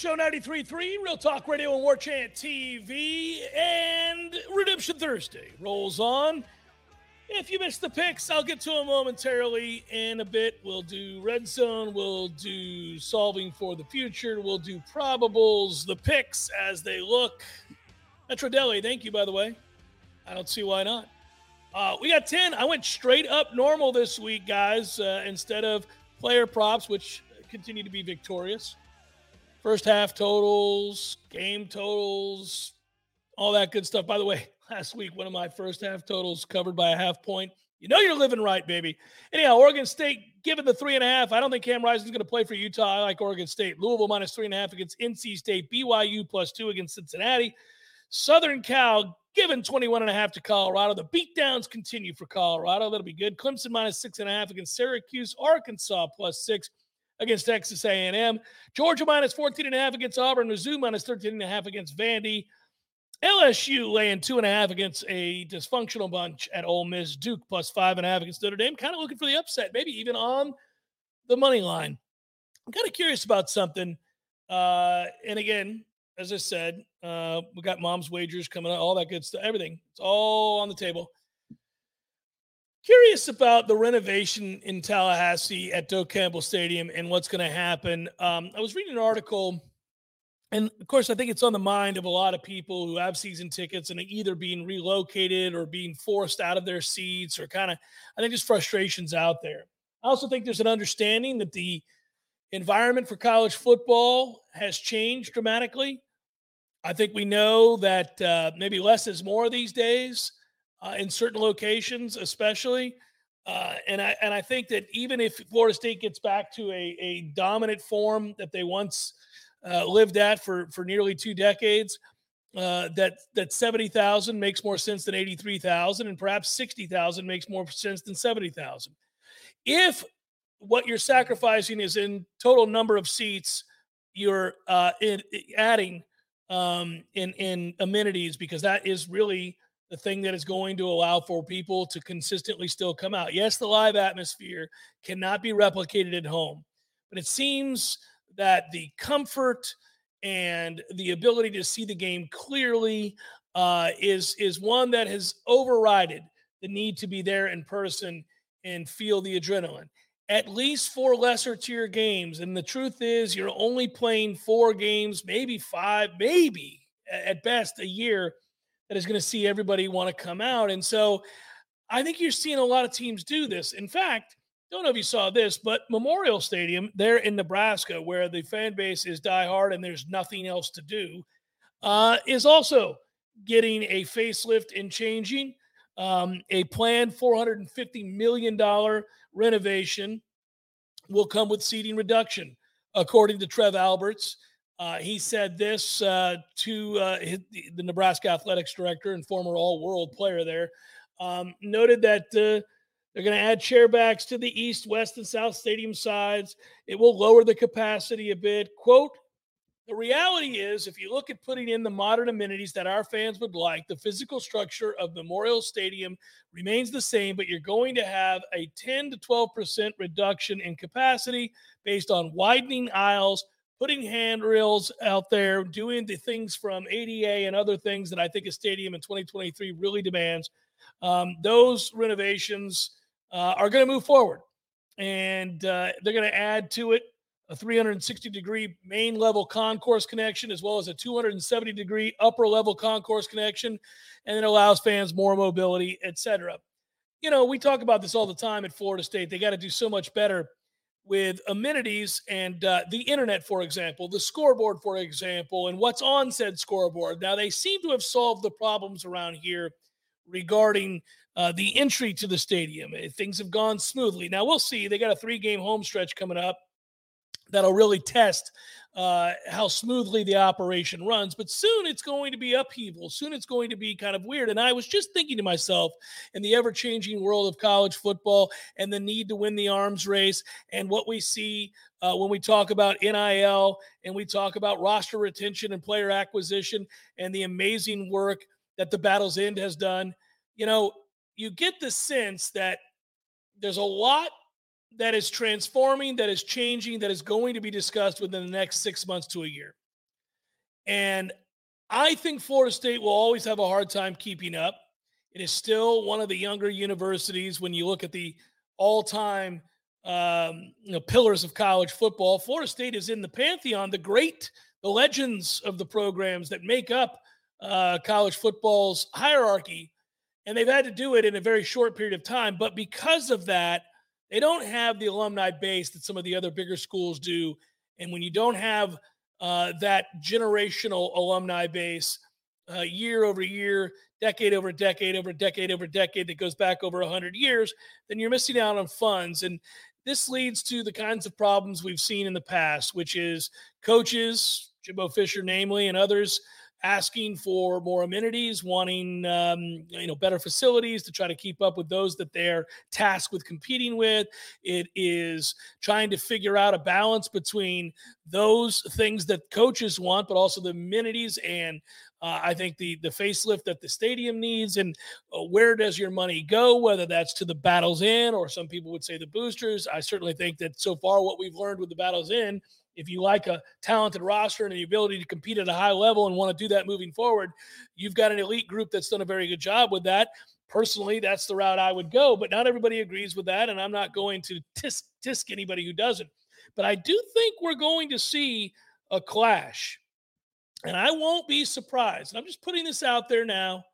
Show 93.3, Real Talk Radio and War Chant TV, and Redemption Thursday rolls on. If you missed the picks, I'll get to them momentarily in a bit. We'll do Red Zone, we'll do Solving for the Future, we'll do Probables, the picks as they look. Metro Deli, thank you, by the way. I don't see why not. Uh, we got 10. I went straight up normal this week, guys, uh, instead of player props, which continue to be victorious first half totals, game totals, all that good stuff. By the way, last week, one of my first half totals covered by a half point. You know you're living right, baby. Anyhow, Oregon State given the three and a half. I don't think Cam Rising's going to play for Utah. I like Oregon State. Louisville minus three and a half against NC State. BYU plus two against Cincinnati. Southern Cal given 21 and a half to Colorado. The beatdowns continue for Colorado. That'll be good. Clemson minus six and a half against Syracuse. Arkansas plus six against Texas A&M. Georgia minus 14 and a half against Auburn. Mizzou minus 13 and a half against Vandy. LSU laying two and a half against a dysfunctional bunch at Ole Miss. Duke plus five and a half against Notre Dame. Kind of looking for the upset, maybe even on the money line. I'm kind of curious about something. Uh, and again, as I said, uh, we got mom's wagers coming up, all that good stuff, everything. It's all on the table. Curious about the renovation in Tallahassee at Doak Campbell Stadium and what's going to happen. Um, I was reading an article, and of course, I think it's on the mind of a lot of people who have season tickets and either being relocated or being forced out of their seats, or kind of, I think there's frustrations out there. I also think there's an understanding that the environment for college football has changed dramatically. I think we know that uh, maybe less is more these days uh, in certain locations, especially. Uh, and I and I think that even if Florida State gets back to a, a dominant form that they once uh, lived at for for nearly two decades, uh, that that seventy thousand makes more sense than eighty three thousand, and perhaps sixty thousand makes more sense than seventy thousand. If what you're sacrificing is in total number of seats, you're uh, in, adding um, in in amenities because that is really the thing that is going to allow for people to consistently still come out. Yes, the live atmosphere cannot be replicated at home, but it seems that the comfort and the ability to see the game clearly uh, is is one that has overridden the need to be there in person and feel the adrenaline. At least four lesser tier games, and the truth is, you're only playing four games, maybe five, maybe at best a year that is going to see everybody want to come out. And so I think you're seeing a lot of teams do this. In fact, don't know if you saw this, but Memorial Stadium there in Nebraska, where the fan base is diehard and there's nothing else to do, uh, is also getting a facelift and changing. Um, a planned $450 million renovation will come with seating reduction, according to Trev Alberts. Uh, he said this uh, to uh, the Nebraska athletics director and former All World player there. Um, noted that uh, they're going to add chairbacks to the east, west, and south stadium sides. It will lower the capacity a bit. Quote, The reality is, if you look at putting in the modern amenities that our fans would like, the physical structure of Memorial Stadium remains the same, but you're going to have a 10 to 12% reduction in capacity based on widening aisles, putting handrails out there, doing the things from ADA and other things that I think a stadium in 2023 really demands. Um, those renovations uh, are going to move forward and uh, they're going to add to it a 360 degree main level concourse connection, as well as a 270 degree upper level concourse connection, and it allows fans more mobility, etc. You know, we talk about this all the time at Florida State. They got to do so much better with amenities and uh, the internet, for example, the scoreboard, for example, and what's on said scoreboard. Now, they seem to have solved the problems around here regarding uh, the entry to the stadium. Things have gone smoothly. Now, we'll see. They got a three game home stretch coming up that'll really test uh, how smoothly the operation runs. But soon it's going to be upheaval. Soon it's going to be kind of weird. And I was just thinking to myself, in the ever changing world of college football and the need to win the arms race, and what we see uh, when we talk about NIL and we talk about roster retention and player acquisition and the amazing work that the Battle's End has done, you know, you get the sense that there's a lot that is transforming, that is changing, that is going to be discussed within the next six months to a year. And I think Florida State will always have a hard time keeping up. It is still one of the younger universities when you look at the all time um, you know, pillars of college football. Florida State is in the pantheon, the great, the legends of the programs that make up uh, college football's hierarchy. And they've had to do it in a very short period of time. But because of that, they don't have the alumni base that some of the other bigger schools do. And when you don't have uh, that generational alumni base uh, year over year, decade over decade over decade over decade that goes back over 100 years, then you're missing out on funds. And this leads to the kinds of problems we've seen in the past, which is coaches, Jimbo Fisher, namely, and others asking for more amenities, wanting um, you know better facilities to try to keep up with those that they're tasked with competing with. It is trying to figure out a balance between those things that coaches want, but also the amenities and uh, I think the the facelift that the stadium needs, and uh, where does your money go? Whether that's to the Battle's End, or some people would say the boosters. I certainly think that so far what we've learned with the Battle's End if you like a talented roster and the ability to compete at a high level and want to do that moving forward, you've got an elite group that's done a very good job with that. Personally, that's the route I would go, but not everybody agrees with that. And I'm not going to tisk, tisk anybody who doesn't. But I do think we're going to see a clash. And I won't be surprised. And I'm just putting this out there now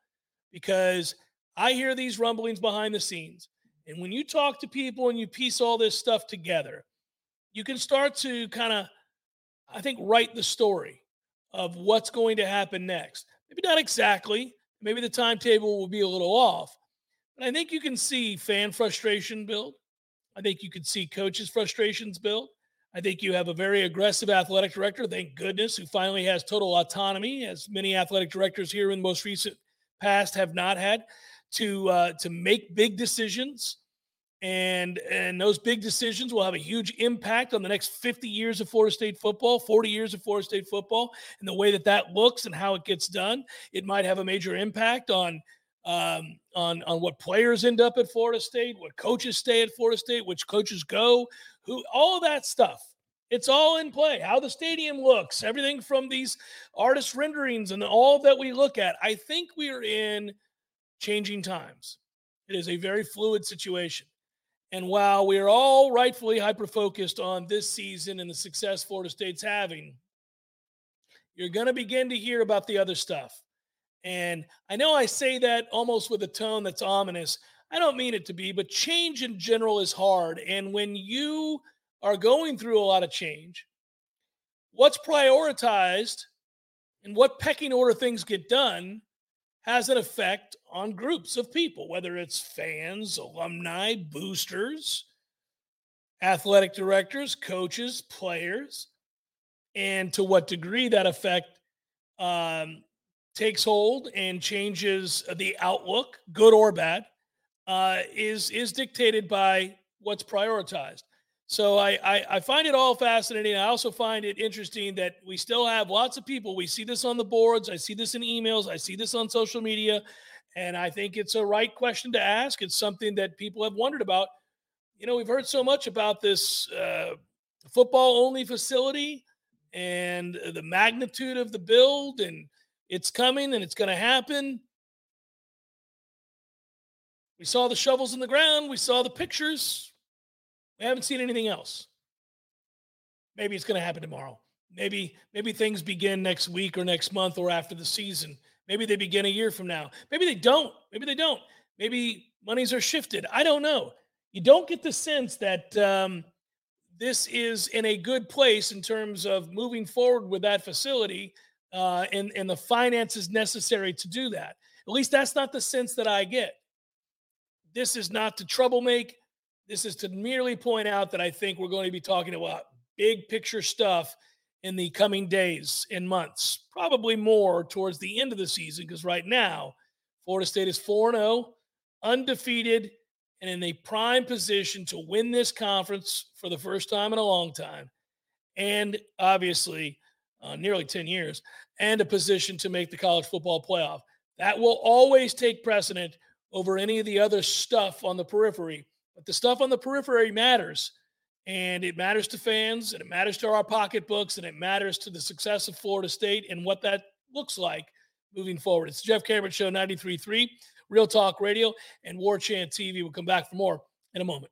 because I hear these rumblings behind the scenes. And when you talk to people and you piece all this stuff together, you can start to kind of, I think, write the story of what's going to happen next. Maybe not exactly. Maybe the timetable will be a little off. But I think you can see fan frustration build. I think you can see coaches' frustrations build. I think you have a very aggressive athletic director, thank goodness, who finally has total autonomy, as many athletic directors here in the most recent past have not had, to uh, to make big decisions and and those big decisions will have a huge impact on the next 50 years of Florida State football, 40 years of Florida State football, and the way that that looks and how it gets done. It might have a major impact on um, on on what players end up at Florida State, what coaches stay at Florida State, which coaches go, who all that stuff. It's all in play. How the stadium looks, everything from these artist renderings and all that we look at. I think we are in changing times. It is a very fluid situation. And while we are all rightfully hyper focused on this season and the success Florida State's having, you're going to begin to hear about the other stuff. And I know I say that almost with a tone that's ominous. I don't mean it to be, but change in general is hard. And when you are going through a lot of change, what's prioritized and what pecking order things get done has an effect on groups of people, whether it's fans, alumni, boosters, athletic directors, coaches, players, and to what degree that effect um, takes hold and changes the outlook, good or bad, uh, is is dictated by what's prioritized. So I, I, I find it all fascinating. I also find it interesting that we still have lots of people. We see this on the boards. I see this in emails. I see this on social media, and I think it's a right question to ask. It's something that people have wondered about. You know, we've heard so much about this uh, football only facility and the magnitude of the build, and it's coming and it's going to happen. We saw the shovels in the ground. We saw the pictures. We haven't seen anything else. Maybe it's going to happen tomorrow. Maybe maybe things begin next week or next month or after the season. Maybe they begin a year from now. Maybe they don't. Maybe they don't. Maybe monies are shifted. I don't know. You don't get the sense that um, this is in a good place in terms of moving forward with that facility uh, and and the finances necessary to do that. At least that's not the sense that I get. This is not to trouble make. This is to merely point out that I think we're going to be talking about big picture stuff in the coming days and months, probably more towards the end of the season, because right now, Florida State is 4 0, undefeated, and in a prime position to win this conference for the first time in a long time. And obviously, uh, nearly 10 years, and a position to make the college football playoff. That will always take precedent over any of the other stuff on the periphery but the stuff on the periphery matters. And it matters to fans, and it matters to our pocketbooks, and it matters to the success of Florida State and what that looks like moving forward. It's Jeff Cameron Show 93.3, Real Talk Radio, and War Chant TV. We'll come back for more in a moment.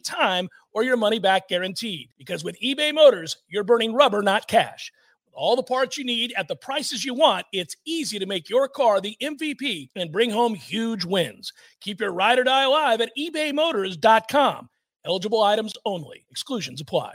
time or your money back guaranteed. Because with eBay Motors, you're burning rubber, not cash. With all the parts you need at the prices you want, it's easy to make your car the MVP and bring home huge wins. Keep your ride or die alive at ebaymotors.com. Eligible items only, exclusions apply.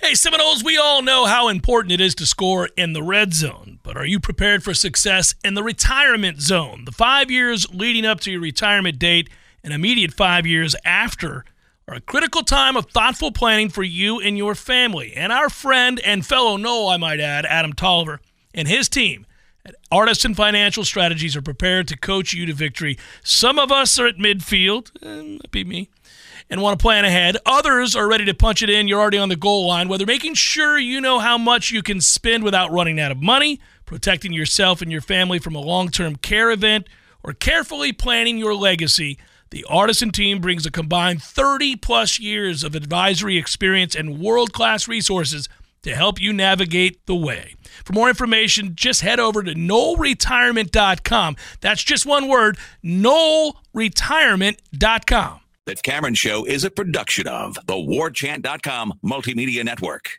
Hey, Seminoles, we all know how important it is to score in the red zone, but are you prepared for success in the retirement zone? The five years leading up to your retirement date and immediate five years after are a critical time of thoughtful planning for you and your family. And our friend and fellow Nole, I might add, Adam Tolliver, and his team at Artisan Financial Strategies are prepared to coach you to victory. Some of us are at midfield, eh, that be me, and want to plan ahead. Others are ready to punch it in. You're already on the goal line, whether making sure you know how much you can spend without running out of money, protecting yourself and your family from a long term care event, or carefully planning your legacy. The Artisan team brings a combined 30 plus years of advisory experience and world class resources to help you navigate the way. For more information, just head over to noleretirement.com. That's just one word, noleretirement.com. The Cameron Show is a production of the warchant.com multimedia network.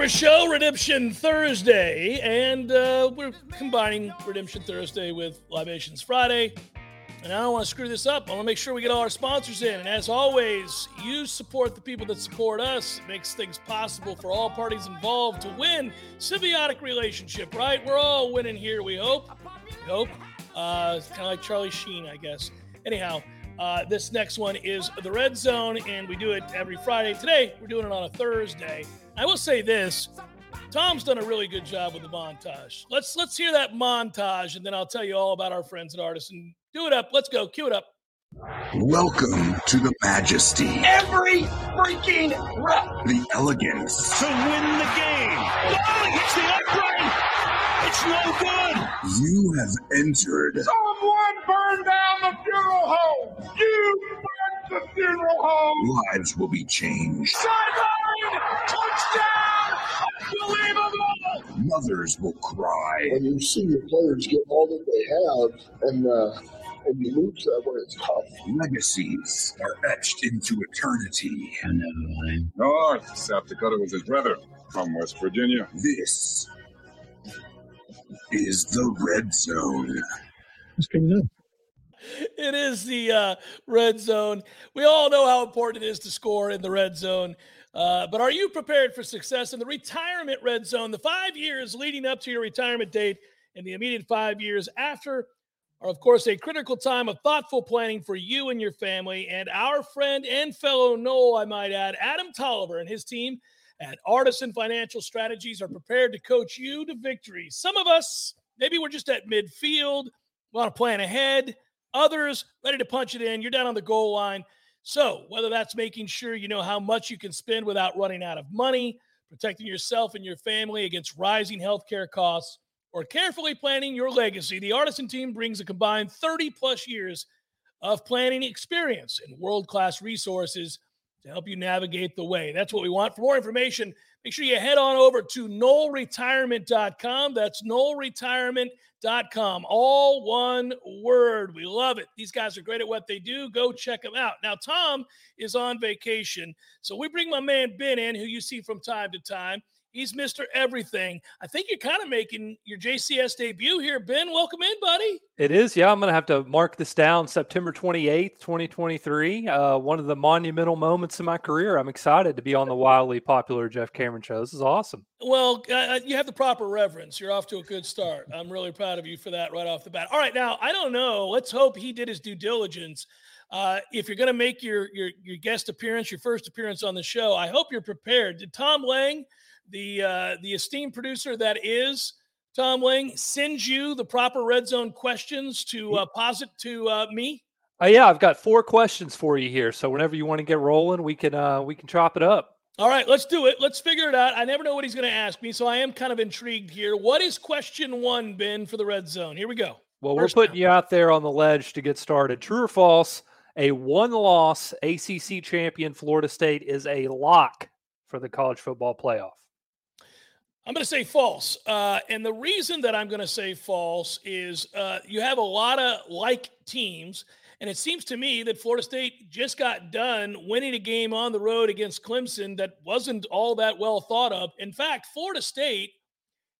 Cameron Show, Redemption Thursday, and uh, we're combining Redemption Thursday with Libations Friday. And I don't want to screw this up. I want to make sure we get all our sponsors in. And as always, you support the people that support us. It makes things possible for all parties involved to win. Symbiotic relationship, right? We're all winning here, we hope. We hope. Uh, it's kind of like Charlie Sheen, I guess. Anyhow, uh, this next one is the Red Zone, and we do it every Friday. Today, we're doing it on a Thursday. I will say this. Tom's done a really good job with the montage. Let's let's hear that montage, and then I'll tell you all about our friends at Artisan. Do it up. Let's go. Cue it up. Welcome to the majesty. Every freaking rep. The elegance. To win the game. Oh, he hits the upright. It's no good. You have entered. Someone burn down the funeral home. You burn the funeral home. Lives will be changed. Sideline! Touchdown! Unbelievable! mothers will cry. When you see your players get all that they have and uh, and you lose that way, it's tough. Legacies are etched into eternity. North, South Dakota was his brother from West Virginia. This is the Red Zone. What's coming up? It is the uh, red zone. We all know how important it is to score in the red zone. Uh, but are you prepared for success in the retirement red zone? The five years leading up to your retirement date and the immediate five years after are, of course, a critical time of thoughtful planning for you and your family. And our friend and fellow Nole, I might add, Adam Tolliver and his team at Artisan Financial Strategies are prepared to coach you to victory. Some of us, maybe we're just at midfield, want to plan ahead. Others, ready to punch it in. You're down on the goal line. So, whether that's making sure you know how much you can spend without running out of money, protecting yourself and your family against rising healthcare costs, or carefully planning your legacy, the Artisan team brings a combined 30 plus years of planning experience and world class resources to help you navigate the way. That's what we want. For more information, make sure you head on over to noleretirement.com. That's noleretirement.com. All one word. We love it. These guys are great at what they do. Go check them out. Now, Tom is on vacation. So we bring my man Ben in, who you see from time to time. He's Mr. Everything. I think you're kind of making your JCS debut here. Ben, welcome in, buddy. It is, yeah. I'm going to have to mark this down September 28th, 2023. Uh, one of the monumental moments in my career. I'm excited to be on the wildly popular Jeff Cameron show. This is awesome. Well, uh, you have the proper reverence. You're off to a good start. I'm really proud of you for that right off the bat. All right, now, I don't know. Let's hope he did his due diligence. Uh, if you're going to make your, your your guest appearance, your first appearance on the show, I hope you're prepared. Did Tom Lang – the uh, the esteemed producer that is Tom Lang sends you the proper red zone questions to uh, posit to uh, me? Uh, yeah, I've got four questions for you here. So whenever you want to get rolling, we can uh, we can chop it up. All right, let's do it. Let's figure it out. I never know what he's going to ask me, so I am kind of intrigued here. What is question one, Ben, for the red zone? Here we go. Well, we we're putting you out there on the ledge to get started. True or false? A one-loss ACC champion Florida State is a lock for the college football playoff. I'm going to say false. Uh, and the reason that I'm going to say false is uh, you have a lot of like teams. And it seems to me that Florida State just got done winning a game on the road against Clemson that wasn't all that well thought of. In fact, Florida State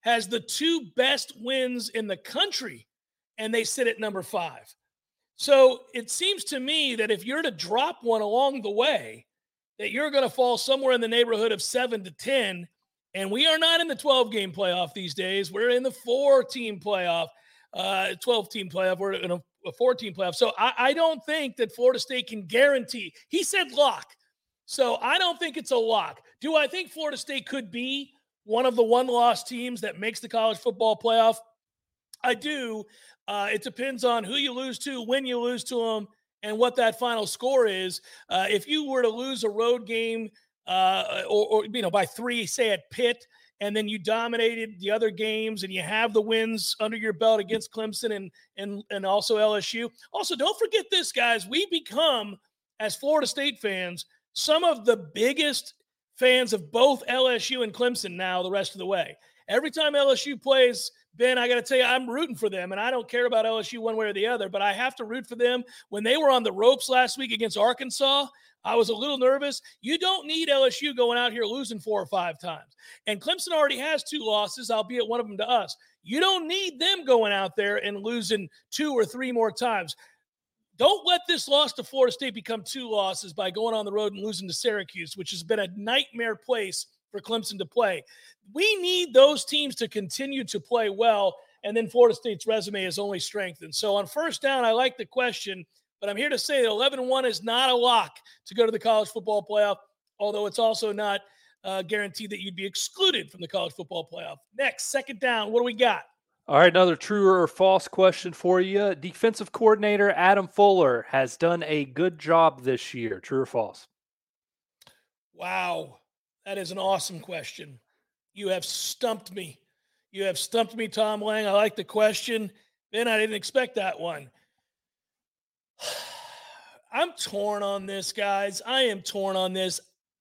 has the two best wins in the country, and they sit at number five. So it seems to me that if you're to drop one along the way, that you're going to fall somewhere in the neighborhood of seven to 10 and we are not in the 12 game playoff these days. We're in the four team playoff, uh, 12 team playoff. We're in a, a four team playoff. So I, I don't think that Florida State can guarantee. He said lock. So I don't think it's a lock. Do I think Florida State could be one of the one loss teams that makes the college football playoff? I do. Uh, it depends on who you lose to, when you lose to them, and what that final score is. Uh, if you were to lose a road game uh, or, or, you know by three, say at Pitt, and then you dominated the other games, and you have the wins under your belt against Clemson and and and also LSU. Also, don't forget this, guys. We become as Florida State fans some of the biggest fans of both LSU and Clemson now the rest of the way. Every time LSU plays, Ben, I got to tell you, I'm rooting for them, and I don't care about LSU one way or the other, but I have to root for them. When they were on the ropes last week against Arkansas, I was a little nervous. You don't need LSU going out here losing four or five times. And Clemson already has two losses, albeit one of them to us. You don't need them going out there and losing two or three more times. Don't let this loss to Florida State become two losses by going on the road and losing to Syracuse, which has been a nightmare place for Clemson to play. We need those teams to continue to play well, and then Florida State's resume is only strengthened. So on first down, I like the question. But I'm here to say that 11 1 is not a lock to go to the college football playoff, although it's also not uh, guaranteed that you'd be excluded from the college football playoff. Next, second down, what do we got? All right, another true or false question for you. Defensive coordinator Adam Fuller has done a good job this year. True or false? Wow, that is an awesome question. You have stumped me. You have stumped me, Tom Lang. I like the question. Ben, I didn't expect that one. I'm torn on this, guys. I am torn on this.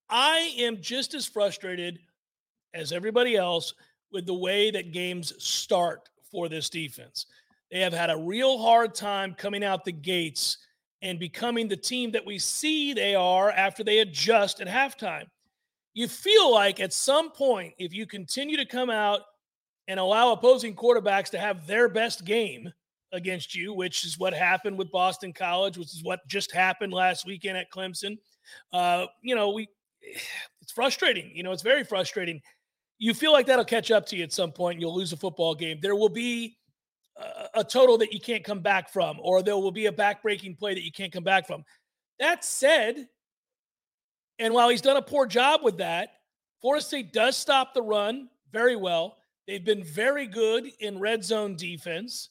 I am just as frustrated as everybody else with the way that games start for this defense. They have had a real hard time coming out the gates and becoming the team that we see they are after they adjust at halftime. You feel like at some point, if you continue to come out and allow opposing quarterbacks to have their best game against you, which is what happened with Boston College, which is what just happened last weekend at Clemson. Uh, you know, we it's frustrating. You know, it's very frustrating. You feel like that'll catch up to you at some point. You'll lose a football game. There will be a, a total that you can't come back from, or there will be a backbreaking play that you can't come back from. That said, and while he's done a poor job with that, Florida State does stop the run very well. They've been very good in red zone defense.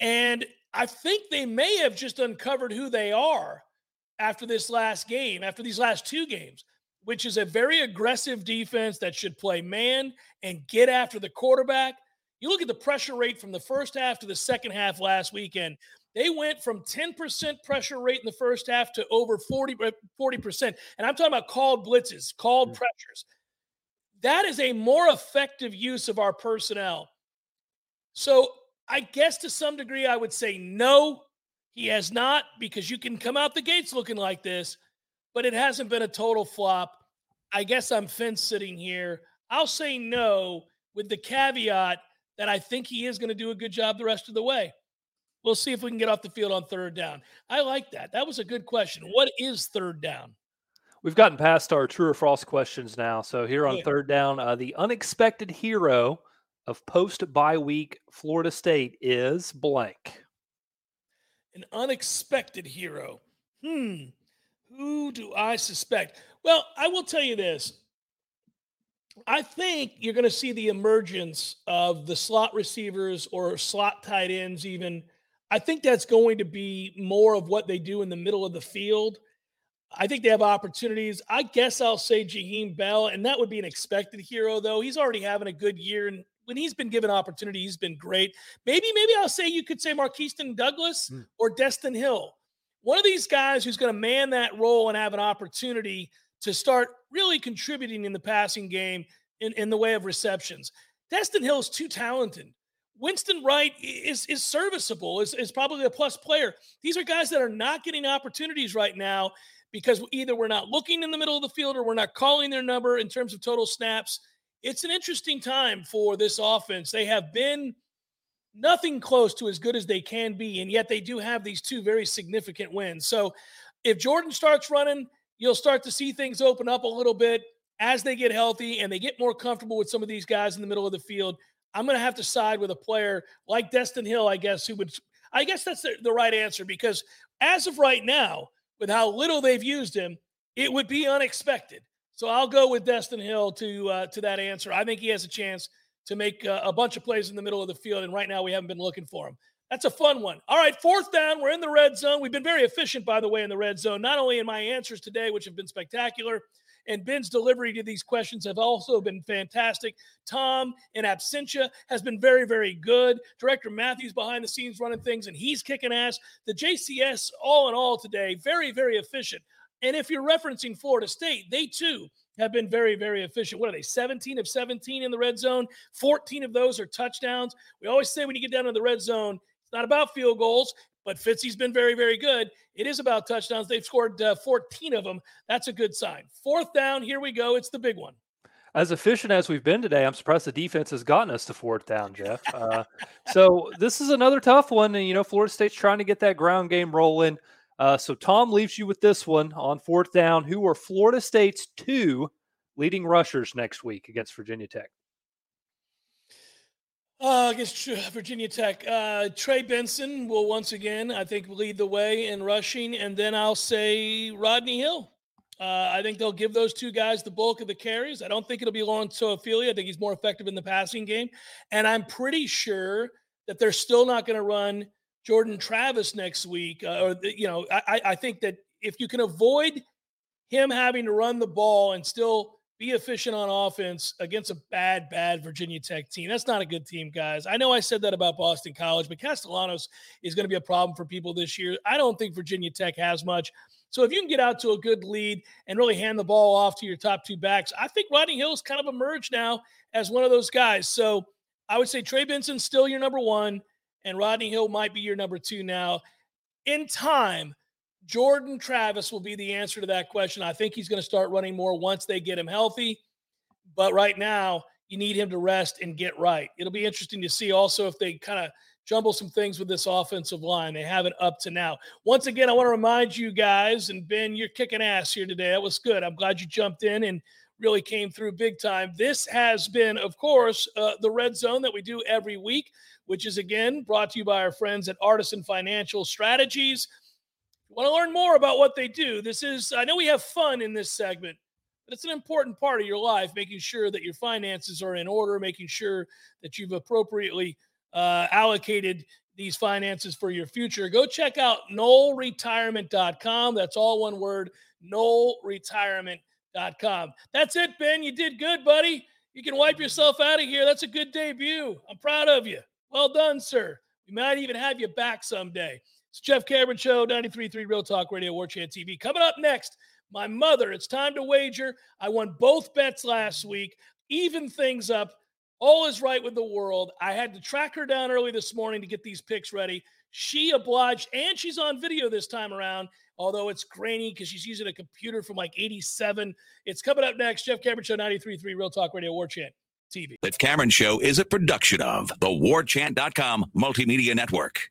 And I think they may have just uncovered who they are after this last game, after these last two games, which is a very aggressive defense that should play man and get after the quarterback. You look at the pressure rate from the first half to the second half last weekend. They went from 10% pressure rate in the first half to over 40, 40%. Uh, and I'm talking about called blitzes, called mm-hmm. pressures. That is a more effective use of our personnel. So I guess to some degree, I would say no, he has not, because you can come out the gates looking like this, but it hasn't been a total flop. I guess I'm fence sitting here. I'll say no with the caveat that I think he is going to do a good job the rest of the way. We'll see if we can get off the field on third down. I like that. That was a good question. What is third down? We've gotten past our true or false questions now. So here on yeah. third down, uh, the unexpected hero of post bye week Florida State is blank. An unexpected hero. Hmm. Who do I suspect? Well, I will tell you this. I think you're going to see the emergence of the slot receivers or slot tight ends, even. I think that's going to be more of what they do in the middle of the field. I think they have opportunities. I guess I'll say Jaheim Bell, and that would be an expected hero, though. He's already having a good year, and when he's been given opportunity, he's been great. Maybe, maybe I'll say you could say Markeston Douglas mm. or Destyn Hill. One of these guys who's going to man that role and have an opportunity to start really contributing in the passing game in, in the way of receptions. Destyn Hill is too talented. Winston Wright is is serviceable, is, is probably a plus player. These are guys that are not getting opportunities right now because either we're not looking in the middle of the field or we're not calling their number in terms of total snaps it's an interesting time for this offense. They have been nothing close to as good as they can be, and yet they do have these two very significant wins. So if Jordan starts running, you'll start to see things open up a little bit as they get healthy and they get more comfortable with some of these guys in the middle of the field. I'm going to have to side with a player like Destyn Hill, I guess, who would, I guess that's the, the right answer because as of right now, with how little they've used him, it would be unexpected so I'll go with Destyn Hill to uh, to that answer. I think he has a chance to make uh, a bunch of plays in the middle of the field, and right now we haven't been looking for him. That's a fun one. All right, fourth down. We're in the red zone. We've been very efficient, by the way, in the red zone. Not only in my answers today, which have been spectacular, and Ben's delivery to these questions have also been fantastic. Tom in absentia has been very, very good. Director Matthews behind the scenes running things, and he's kicking ass. The JCS, all in all, today, very, very efficient. And if you're referencing Florida State, they too have been very, very efficient. What are they? 17 of 17 in the red zone. 14 of those are touchdowns. We always say when you get down to the red zone, it's not about field goals, but Fitzy's been very, very good. It is about touchdowns. They've scored uh, 14 of them. That's a good sign. Fourth down, here we go. It's the big one. As efficient as we've been today, I'm surprised the defense has gotten us to fourth down, Jeff. Uh, so this is another tough one. And, you know, Florida State's trying to get that ground game rolling. Uh, so Tom leaves you with this one on fourth down. Who are Florida State's two leading rushers next week against Virginia Tech? Uh, against Virginia Tech, uh, Trey Benson will once again, I think, lead the way in rushing, and then I'll say Rodney Hill. Uh, I think they'll give those two guys the bulk of the carries. I don't think it'll be Lawrance Toafili. I think he's more effective in the passing game, and I'm pretty sure that they're still not going to run Jordan Travis next week, uh, or you know, I, I think that if you can avoid him having to run the ball and still be efficient on offense against a bad, bad Virginia Tech team. That's not a good team, guys. I know I said that about Boston College, but Castellanos is going to be a problem for people this year. I don't think Virginia Tech has much. So if you can get out to a good lead and really hand the ball off to your top two backs, I think Rodney Hill's kind of emerged now as one of those guys. So I would say Trey Benson's still your number one, and Rodney Hill might be your number two now. In time, Jordan Travis will be the answer to that question. I think he's going to start running more once they get him healthy. But right now, you need him to rest and get right. It'll be interesting to see also if they kind of jumble some things with this offensive line. They haven't up to now. Once again, I want to remind you guys, and Ben, you're kicking ass here today. That was good. I'm glad you jumped in and really came through big time. This has been, of course, uh, the red zone that we do every week, which is again brought to you by our friends at Artisan Financial Strategies. Want to learn more about what they do, this is, I know we have fun in this segment. But it's an important part of your life, making sure that your finances are in order, making sure that you've appropriately uh, allocated these finances for your future, go check out noleretirement.com. That's all one word, noleretirement.com. That's it, Ben. You did good, buddy. You can wipe yourself out of here. That's a good debut. I'm proud of you. Well done, sir. We might even have you back someday. It's Jeff Cameron Show, 93.3 Real Talk Radio, War Chant TV. Coming up next, my mother. It's time to wager. I won both bets last week, even things up. All is right with the world. I had to track her down early this morning to get these picks ready. She obliged, and she's on video this time around, although it's grainy because she's using a computer from like 87. It's coming up next. Jeff Cameron Show, 93.3 Real Talk Radio, War Chant TV. The Cameron Show is a production of the WarChant.com Multimedia Network.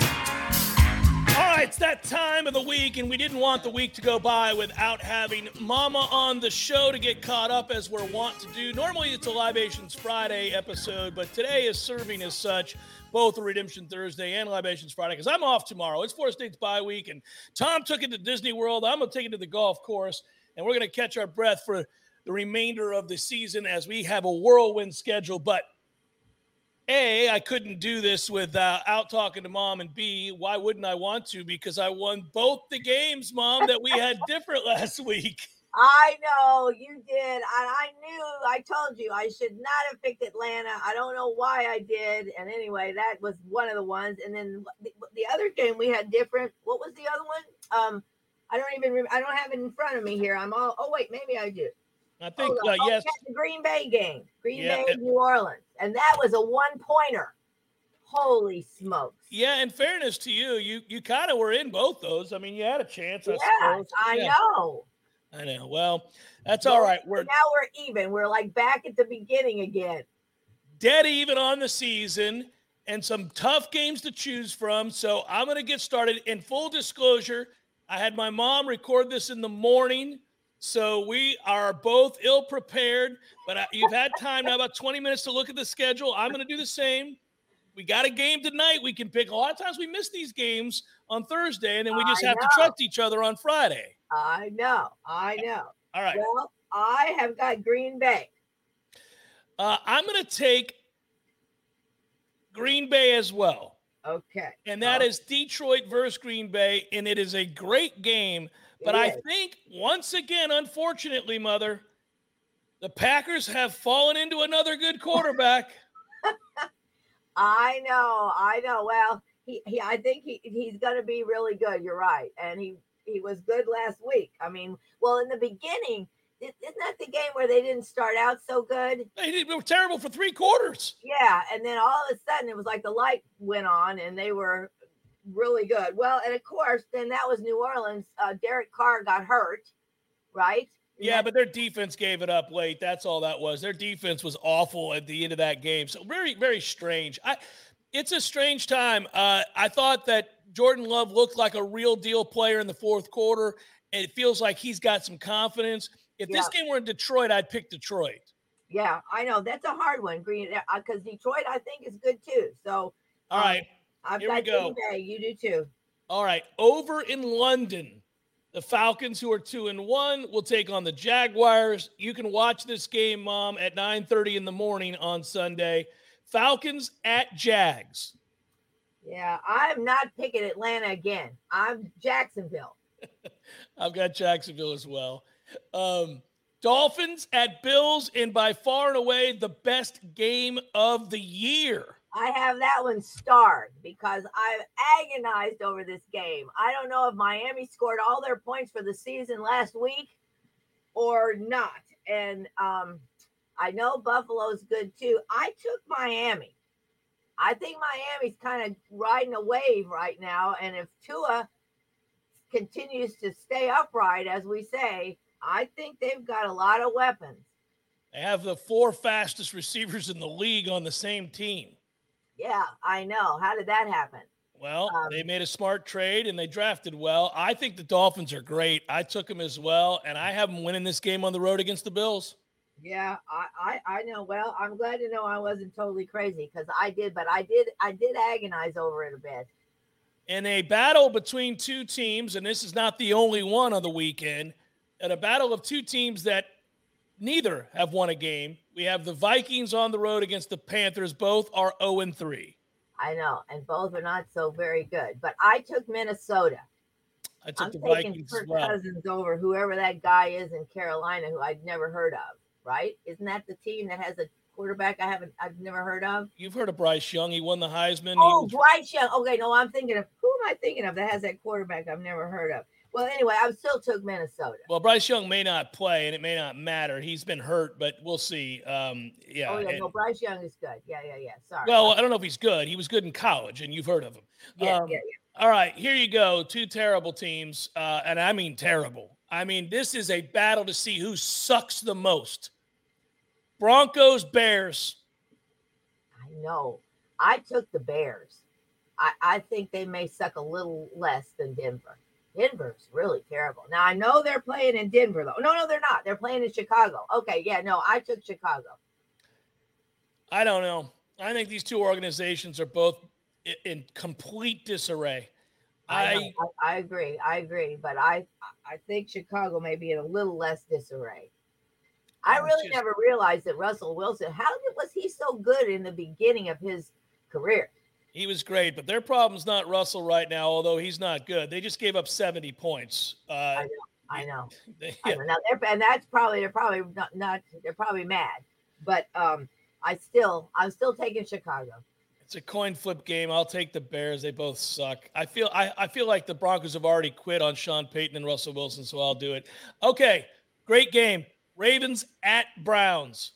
It's that time of the week, and we didn't want the week to go by without having Mama on the show to get caught up as we're wont to do. Normally, it's a Libations Friday episode, but today is serving as such both a Redemption Thursday and Libations Friday because I'm off tomorrow. It's Florida State's bye week, and Tom took it to Disney World. I'm going to take it to the golf course, and we're going to catch our breath for the remainder of the season as we have a whirlwind schedule. But a, I couldn't do this without out talking to mom, and B, why wouldn't I want to? Because I won both the games, mom, that we had different last week. I know you did. I, I knew. I told you I should not have picked Atlanta. I don't know why I did. And anyway, that was one of the ones. And then the, the other game we had different. What was the other one? Um, I don't even. Remember, I don't have it in front of me here. I'm all. Oh wait, maybe I do. I think oh, uh, oh, yes. The Green Bay game, Green Yeah, Bay, it- New Orleans, and that was a one pointer. Holy smokes! Yeah, in fairness to you, you you kind of were in both those. I mean, you had a chance. I Yes. I Yeah, know. I know. Well, that's all right. We're now we're even. We're like back at the beginning again. dead even on the season and some tough games to choose from. So I'm going to get started. In full disclosure, I had my mom record this in the morning. So we are both ill prepared, but I, you've had time now about 20 minutes to look at the schedule. I'm going to do the same. We got a game tonight. We can pick. A lot of times we miss these games on Thursday, and then we just I have to know. trust each other on Friday. I know. I know. All right. Well, I have got Green Bay. Uh, I'm going to take Green Bay as well. Okay. and that Oh, is Detroit versus Green Bay, and it is a great game. But I think once again, unfortunately, mother, the Packers have fallen into another good quarterback. I know. I know. Well, he, he I think he, he's going to be really good. You're right. And he he was good last week. I mean, well, in the beginning, isn't that the game where they didn't start out so good? they did- they were terrible for three quarters. Yeah, and then all of a sudden it was like the light went on and they were really good. Well, and of course, then that was New Orleans. Uh, Derek Carr got hurt, right? Yeah, but their defense gave it up late. That's all that was. Their defense was awful at the end of that game. So very, very strange. I, it's a strange time. Uh, I thought that Jordan Love looked like a real deal player in the fourth quarter. And it feels like he's got some confidence. If this game were in Detroit, I'd pick Detroit. yeah, I know that's a hard one, Green, because Detroit I think is good too. So All um, right. I've here we go. Bay. You do too. All right, over in London, the Falcons, who are two and one, will take on the Jaguars. You can watch this game, Mom, at 9:30 in the morning on Sunday. Falcons at Jags. Yeah, I'm not picking Atlanta again. I'm Jacksonville. I've got Jacksonville as well. Um, Dolphins at Bills, and by far and away the best game of the year. I have that one starred because I've agonized over this game. I don't know if Miami scored all their points for the season last week or not. And um, I know Buffalo's good too. I took Miami. I think Miami's kind of riding a wave right now. And if Tua continues to stay upright, as we say, I think they've got a lot of weapons. They have the four fastest receivers in the league on the same team. Yeah, I know. How did that happen? Well, um, they made a smart trade and they drafted well. I think the Dolphins are great. I took them as well, and I have them winning this game on the road against the Bills. Yeah, I, I, I know. Well, I'm glad to know I wasn't totally crazy because I did, but I did I did agonize over it a bit. In a battle between two teams, and this is not the only one on the weekend, in a battle of two teams that neither have won a game. We have the Vikings on the road against the Panthers. Both are 0 and 3. I know, and both are not so very good. But I took Minnesota. I took I'm the taking Vikings Kirk as well. Cousins over whoever that guy is in Carolina who I'd never heard of. Right? Isn't that the team that has a quarterback I haven't I've never heard of? You've heard of Bryce Young. He won the Heisman. He Oh, was- Bryce Young. Okay, no, I'm thinking of who am I thinking of that has that quarterback I've never heard of? Well, anyway, I still took Minnesota. well, Bryce Young may not play, and it may not matter. He's been hurt, but we'll see. Um, yeah. oh yeah, and- no, Bryce Young is good. Yeah, yeah, yeah. Sorry. well, I don't know if he's good. He was good in college, and you've heard of him. yeah, um, yeah, yeah. All right, here you go. Two terrible teams, uh, and I mean terrible. I mean, this is a battle to see who sucks the most. Broncos, Bears. I know. I took the Bears. I, I think they may suck a little less than Denver. Denver's really terrible. Now I know they're playing in Denver though. No, no, they're not. They're playing in Chicago. Okay, yeah, no, I took Chicago. I don't know. I think these two organizations are both in complete disarray. I, I, I, agree. I agree. But I I think Chicago may be in a little less disarray. I really just- never realized that Russell Wilson, how was he so good in the beginning of his career? He was great, but their problem's not Russell right now, although he's not good. They just gave up 70 points. Uh, I know. I know. they- I know. Now and that's probably they're probably not, not they're probably mad, but um, I still I'm still taking Chicago. It's a coin flip game. I'll take the Bears. They both suck. I feel I, I feel like the Broncos have already quit on Sean Payton and Russell Wilson, so I'll do it. Okay, great game. Ravens at Browns.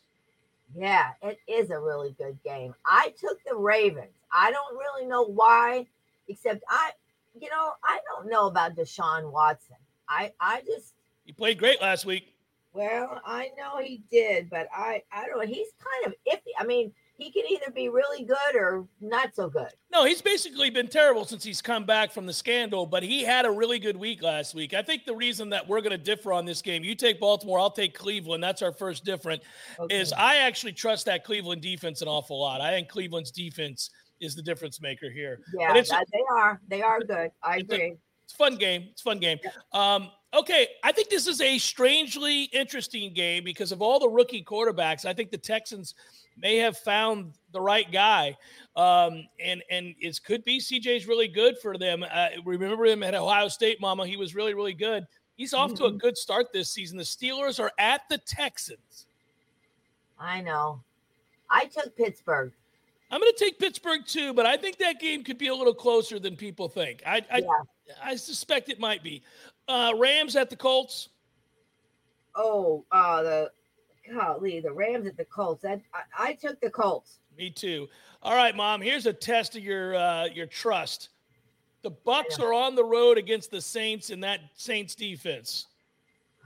Yeah, it is a really good game. I took the Ravens. I don't really know why, except I, you know, I don't know about Deshaun Watson. I I just He played great last week. well, I know he did, but I I don't know. He's kind of iffy. I mean, he can either be really good or not so good. No, he's basically been terrible since he's come back from the scandal, but he had a really good week last week. I think the reason that we're going to differ on this game, you take Baltimore, I'll take Cleveland. That's our first different. Is I actually trust that Cleveland defense an awful lot. I think Cleveland's defense is the difference maker here. yeah, it's they are they are good. I It's a- agree. It's a fun game. It's a fun game. Um, okay, I think this is a strangely interesting game because of all the rookie quarterbacks. I think the Texans may have found the right guy, um, and and it could be CJ's really good for them. Uh, remember him at Ohio State, Mama? He was really really good. He's off to a Mhm. good start this season. The Steelers are at the Texans. I know. I took Pittsburgh. I'm going to take Pittsburgh too, but I think that game could be a little closer than people think. I I, Yeah. I suspect it might be. Uh, Rams at the Colts. Oh, uh, the golly, the Rams at the Colts. That I, I took the Colts. Me too. All right, mom. Here's a test of your uh, your trust. The Bucks are on the road against the Saints in that Saints defense.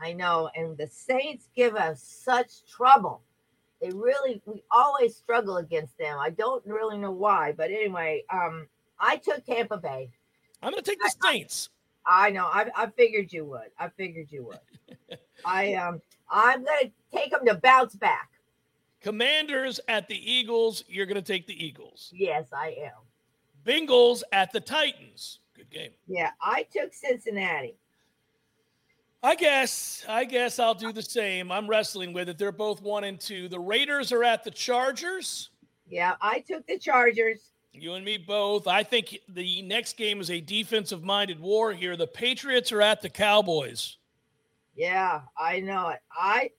I know, and the Saints give us such trouble. They really, we always struggle against them. I don't really know why, but anyway, um, I took Tampa Bay. I'm going to take the Saints. I know. I, I figured you would. I figured you would. I um, I'm gonna take them to bounce back. Commanders at the Eagles. You're going to take the Eagles. Yes, I am. Bengals at the Titans. Good game. Yeah, I took Cincinnati. I guess. I guess I'll do the same. I'm wrestling with it. They're both one and two. The Raiders are at the Chargers. Yeah, I took the Chargers. You and me both. I think the next game is a defensive minded war here. The Patriots are at the Cowboys. Yeah, I know it. I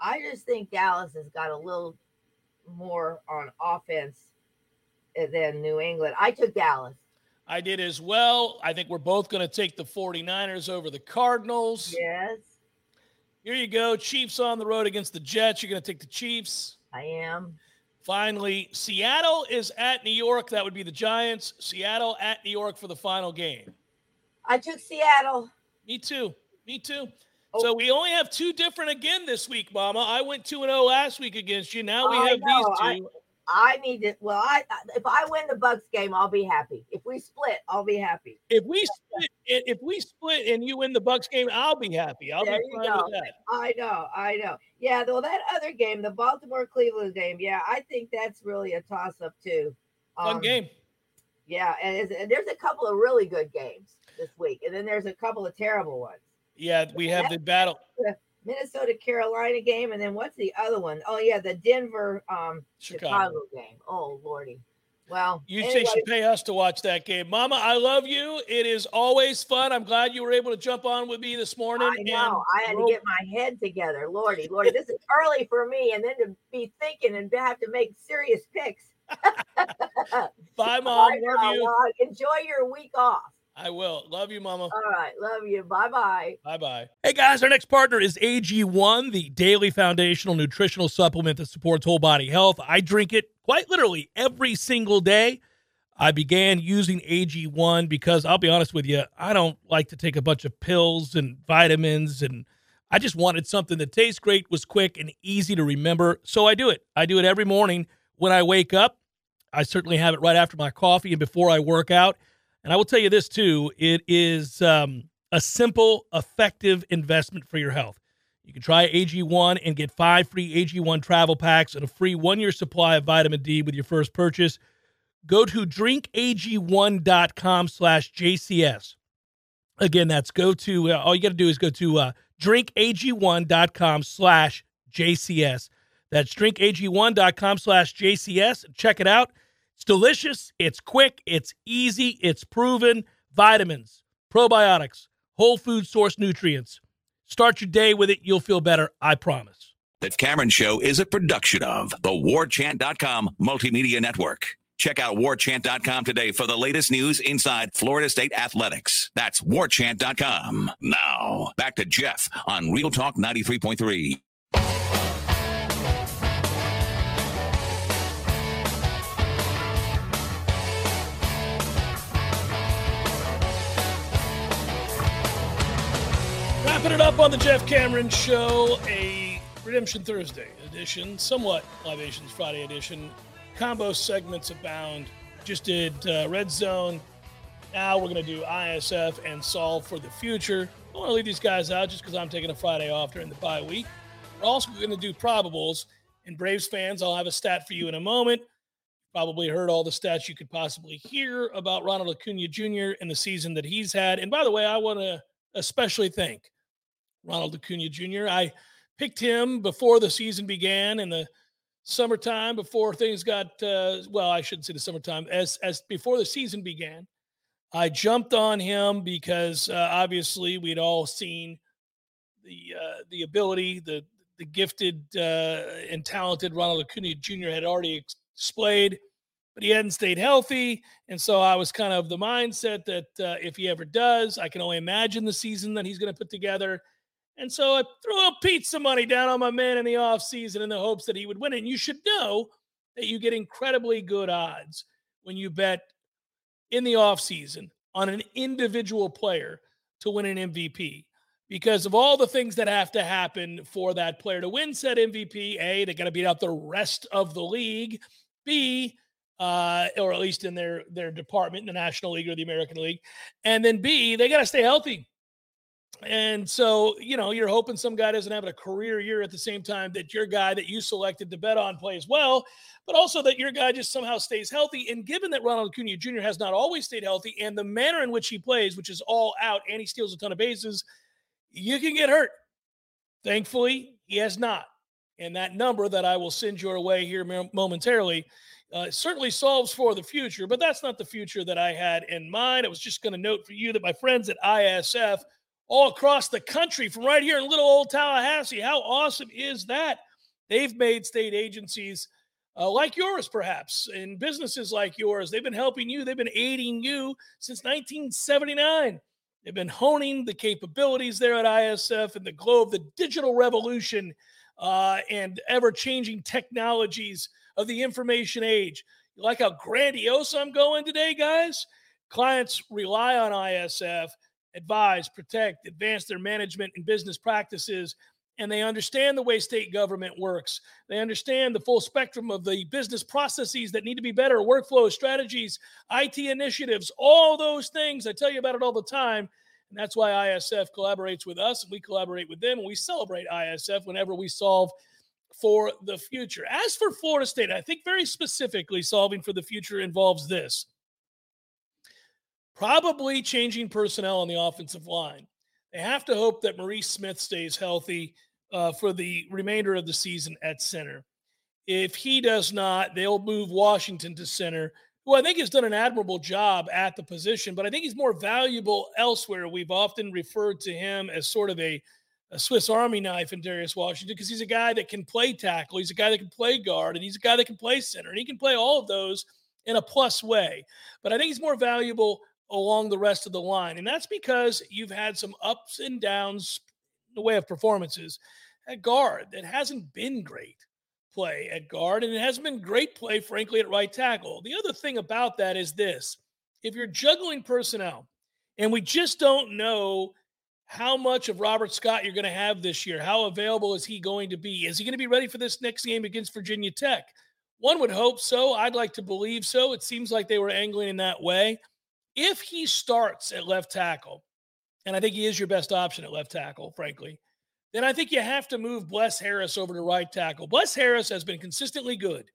I just think Dallas has got a little more on offense than New England. I took Dallas. I did as well. I think we're both going to take the 49ers over the Cardinals. Yes. Here you go. Chiefs on the road against the Jets. You're going to take the Chiefs. I am. Finally, Seattle is at New York. That would be the Giants. Seattle at New York for the final game. I took Seattle. Me too. Me too. Oh. So we only have two different again this week, Mama. I went two and zero oh last week against you. Now we have these two. I, I need to. Well, I if I win the Bucks game, I'll be happy. If we split, I'll be happy. If we split, if we split and you win the Bucks game, I'll be happy. I'll there be fine go. with that. I know, I know. Yeah, though that other game, the Baltimore Cleveland game, yeah, I think that's really a toss up too. Um, Fun game. Yeah, and, and, there's a couple of really good games this week, and then there's a couple of terrible ones. Yeah, we have the battle. Minnesota Carolina game, and then what's the other one? Oh yeah, the Denver um Chicago, Chicago game. Oh lordy. Well, you anyway. should pay us to watch that game, Mama. I love you. It is always fun. I'm glad you were able to jump on with me this morning. I know. I had to get my head together, Lordy, Lordy. this is early for me, and then to be thinking and have to make serious picks. Bye, Mom. Love you. Well, enjoy your week off. I will. Love you, Mama. All right. Love you. Bye bye. Bye bye. Hey, guys, our next partner is AG1, the daily foundational nutritional supplement that supports whole body health. I drink it quite literally every single day. I began using AG1 because I'll be honest with you, I don't like to take a bunch of pills and vitamins, and I just wanted something that tastes great, was quick, and easy to remember. So I do it. I do it every morning when I wake up. I certainly have it right after my coffee and before I work out. And I will tell you this too it is um, a simple, effective investment for your health. You can try AG1 and get five free AG1 travel packs and a free one year supply of vitamin D with your first purchase. Go to drinkag1.com slash JCS. Again, that's go to, uh, all you got to do is go to uh, drinkag1.com slash JCS. That's drinkag1.com slash JCS. Check it out. It's delicious, it's quick, it's easy, it's proven. Vitamins, probiotics, whole food source nutrients. Start your day with it. You'll feel better. I promise. The Cameron Show is a production of the warchant.com multimedia network. Check out warchant.com today for the latest news inside Florida State athletics. That's warchant.com. Now, back to Jeff on Real Talk 93.3. Wrapping it up on the Jeff Cameron Show, a Redemption Thursday edition, somewhat Libations Friday edition. Combo segments abound. Just did uh, Red Zone. Now we're going to do ISF and Solve for the future. I want to leave these guys out just because I'm taking a Friday off during the bye week. We're also going to do probables. And Braves fans, I'll have a stat for you in a moment. Probably heard all the stats you could possibly hear about Ronald Acuna Jr. and the season that he's had. And by the way, I want to especially thank Ronald Acuna Jr. I picked him before the season began in the summertime, before things got uh, well. I shouldn't say the summertime as as before the season began. I jumped on him because uh, obviously we'd all seen the uh, the ability, the the gifted uh, and talented Ronald Acuna Jr. had already displayed, but he hadn't stayed healthy, and so I was kind of the mindset that uh, if he ever does, I can only imagine the season that he's going to put together. And so I threw a pizza money down on my man in the offseason in the hopes that he would win it. And you should know that you get incredibly good odds when you bet in the offseason on an individual player to win an MVP because of all the things that have to happen for that player to win said MVP. A, they got to beat out the rest of the league. B, uh, or at least in their their department, in the National League or the American League, and then B, they got to stay healthy. And so, you know, you're hoping some guy doesn't have a career year at the same time that your guy that you selected to bet on plays well, but also that your guy just somehow stays healthy. And given that Ronald Acuna Jr. has not always stayed healthy and the manner in which he plays, which is all out and he steals a ton of bases, you can get hurt. Thankfully, he has not. And that number that I will send your way here momentarily uh, certainly solves for the future, but that's not the future that I had in mind. I was just going to note for you that my friends at ISF all across the country from right here in little old Tallahassee. How awesome is that? They've made state agencies uh, like yours, perhaps, and businesses like yours. They've been helping you, they've been aiding you since 1979. They've been honing the capabilities there at ISF and the glow of the digital revolution uh, and ever changing technologies of the information age. You like how grandiose I'm going today, guys? Clients rely on ISF, advise, protect, advance their management and business practices and they understand the way state government works. They understand the full spectrum of the business processes that need to be better, workflows, strategies, IT initiatives, all those things. I tell you about it all the time. And that's why ISF collaborates with us and we collaborate with them and we celebrate ISF whenever we solve for the future. As for Florida State, I think very specifically solving for the future involves this probably changing personnel on the offensive line. They have to hope that Maurice Smith stays healthy uh, for the remainder of the season at center. If he does not, they'll move Washington to center, who I think has done an admirable job at the position, but I think he's more valuable elsewhere. We've often referred to him as sort of a, a Swiss Army knife in Darius Washington because he's a guy that can play tackle, he's a guy that can play guard, and he's a guy that can play center, and he can play all of those in a plus way. But I think he's more valuable along the rest of the line. And that's because you've had some ups and downs in the way of performances at guard that hasn't been great play at guard, and it hasn't been great play, frankly, at right tackle. The other thing about that is this if you're juggling personnel, and we just don't know how much of Robert Scott you're going to have this year, how available is he going to be? Is he going to be ready for this next game against Virginia Tech? One would hope so. I'd like to believe so. It seems like they were angling in that way. If he starts at left tackle, and I think he is your best option at left tackle, frankly, then I think you have to move Bless Harris over to right tackle. Bless Harris has been consistently good.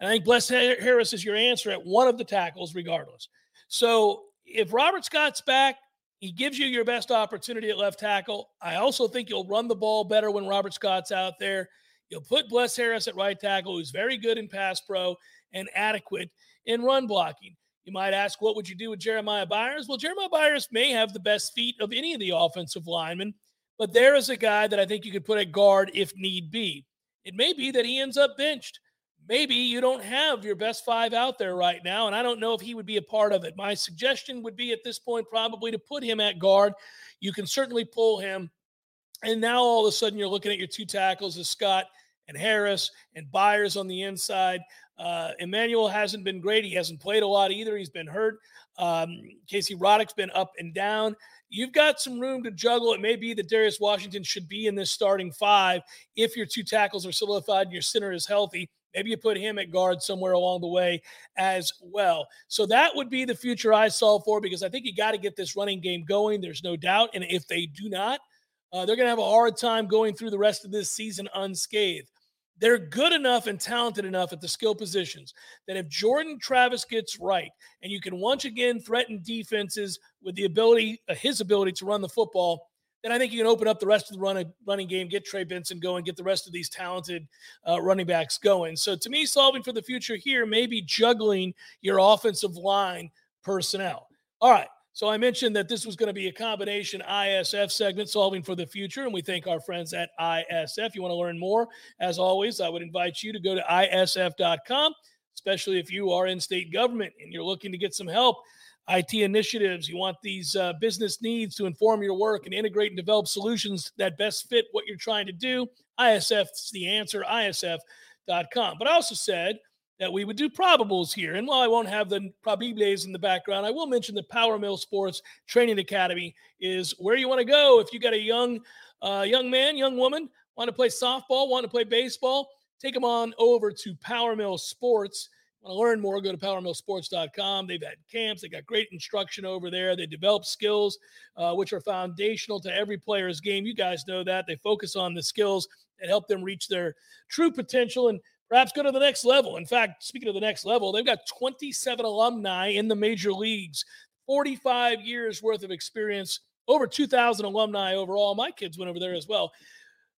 And I think Bless Harris is your answer at one of the tackles, regardless. So if Robert Scott's back, he gives you your best opportunity at left tackle. I also think you'll run the ball better when Robert Scott's out there. You'll put Bless Harris at right tackle, who's very good in pass pro and adequate in run blocking. You might ask, what would you do with Jeremiah Byers? Well, Jeremiah Byers may have the best feet of any of the offensive linemen, but there is a guy that I think you could put at guard if need be. It may be that he ends up benched. Maybe you don't have your best five out there right now, and I don't know if he would be a part of it. My suggestion would be at this point probably to put him at guard. You can certainly pull him. And now all of a sudden you're looking at your two tackles as Scott and Harris and Byers on the inside. Uh, Emmanuel hasn't been great. He hasn't played a lot either. He's been hurt. Um, Casey Roddick's been up and down. You've got some room to juggle. It may be that Darius Washington should be in this starting five if your two tackles are solidified and your center is healthy. Maybe you put him at guard somewhere along the way as well. So that would be the future I saw for because I think you got to get this running game going. There's no doubt. And if they do not, uh, they're going to have a hard time going through the rest of this season unscathed. They're good enough and talented enough at the skill positions that if Jordan Travis gets right and you can once again threaten defenses with the ability, uh, his ability to run the football, then I think you can open up the rest of the running running game, get Trey Benson going, get the rest of these talented uh, running backs going. So to me, solving for the future here may be juggling your offensive line personnel. All right. So I mentioned that this was going to be a combination ISF segment solving for the future, and we thank our friends at ISF. If You want to learn more? As always, I would invite you to go to isf.com, especially if you are in state government and you're looking to get some help. IT initiatives, you want these uh, business needs to inform your work and integrate and develop solutions that best fit what you're trying to do. ISF's the answer, isf.com. But I also said, that we would do probables here. And while I won't have the probables in the background, I will mention the Power Mill Sports Training Academy is where you want to go if you got a young uh, young man, young woman, want to play softball, want to play baseball, take them on over to Power Mill Sports. Want to learn more, go to powermillsports.com. They've had camps. They got great instruction over there. They develop skills, uh, which are foundational to every player's game. You guys know that. They focus on the skills that help them reach their true potential. And perhaps go to the next level. In fact, speaking of the next level, they've got 27 alumni in the major leagues, 45 years worth of experience, over 2,000 alumni overall. My kids went over there as well.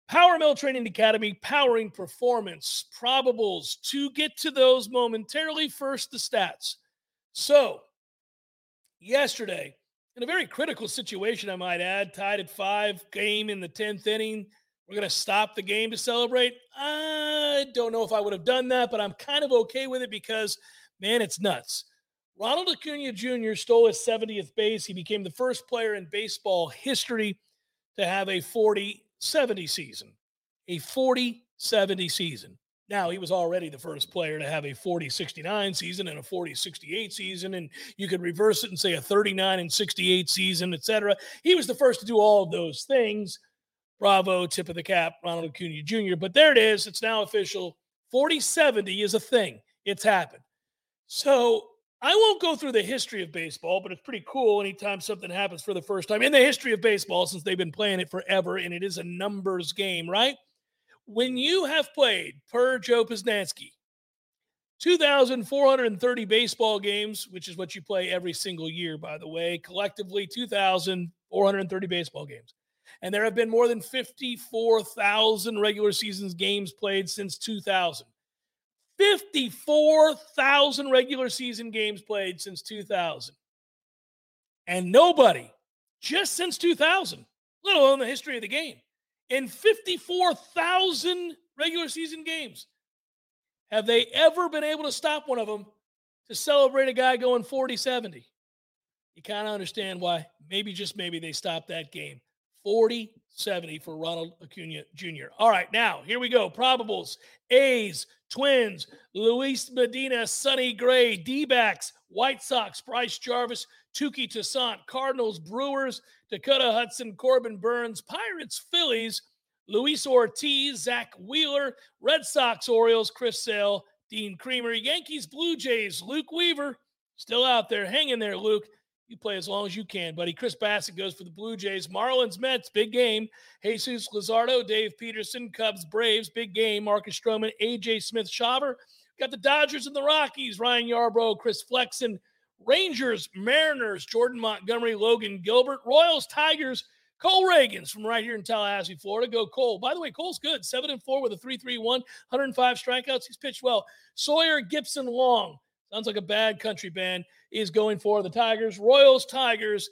Power Mill Training Academy, powering performance, probables to get to those momentarily. First, the stats. So, yesterday, in a very critical situation, I might add, tied at five, game in the 10th inning. We're going to stop the game to celebrate. I don't know if I would have done that, but I'm kind of okay with it because, man, it's nuts. Ronald Acuna Jr. stole his 70th base. He became the first player in baseball history to have a 40 70 season. A 40 70 season. Now, he was already the first player to have a 40 69 season and a 40 68 season. And you could reverse it and say a 39 and 68 season, etc. He was the first to do all of those things. Bravo, tip of the cap, Ronald Acuna Jr. But there it is. It's now official. 40 70 is a thing, it's happened. So I won't go through the history of baseball, but it's pretty cool anytime something happens for the first time in the history of baseball since they've been playing it forever and it is a numbers game, right? when you have played per Joe Posnanski 2,430 baseball games, which is what you play every single year, by the way, collectively 2,430 baseball games. And there have been more than 54,000 regular seasons games played since 2000. 54,000 regular season games played since 2000. And nobody, just since 2000, let alone the history of the game, in 54,000 regular season games. Have they ever been able to stop one of them to celebrate a guy going 40 70? You kind of understand why. Maybe, just maybe, they stopped that game. 40 70 for Ronald Acuna Jr. All right, now here we go. Probables A's, Twins, Luis Medina, Sonny Gray, D backs, White Sox, Bryce Jarvis, Touki Toussaint, Cardinals, Brewers, Dakota Hudson, Corbin Burnes, Pirates, Phillies, Luis Ortiz, Zack Wheeler, Red Sox, Orioles, Chris Sale, Dean Kremer, Yankees, Blue Jays, Luke Weaver, still out there. Hang in there, Luke. You play as long as you can, buddy. Chris Bassitt goes for the Blue Jays. Marlins, Mets, big game. Jesus Luzardo, Dave Peterson, Cubs, Braves, big game. Marcus Stroman, AJ Smith-Shawver. Got the Dodgers and the Rockies. Ryan Yarbrough, Chris Flexen, Rangers, Mariners, Jordan Montgomery, Logan Gilbert, Royals, Tigers, Cole Ragans from right here in Tallahassee, Florida. Go Cole. By the way, Cole's good. 7 and 4 with a 3-3-1, 105 strikeouts. He's pitched well. Sawyer Gipson-Long. Sounds like a bad country band. Is going for the Tigers. Royals, Tigers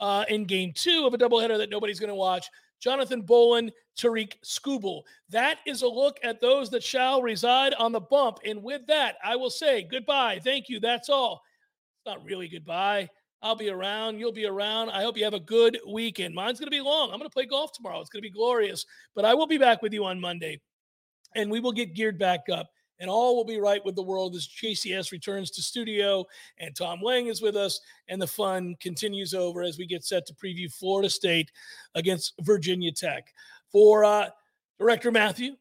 uh, in game two of a doubleheader that nobody's going to watch. Jonathan Bowlan, Tarik Skubal. That is a look at those that shall reside on the bump. And with that, I will say goodbye. Thank you. That's all It's not really goodbye. I'll be around. You'll be around. I hope you have a good weekend. Mine's going to be long. I'm going to play golf tomorrow. It's going to be glorious. But I will be back with you on Monday and we will get geared back up and all will be right with the world as JCS returns to studio and Tom Lang is with us and the fun continues over as we get set to preview Florida State against Virginia Tech. For uh, Director Matthew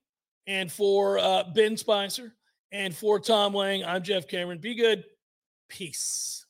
and for uh, Ben Spicer and for Tom Lang, I'm Jeff Cameron. Be good. Peace.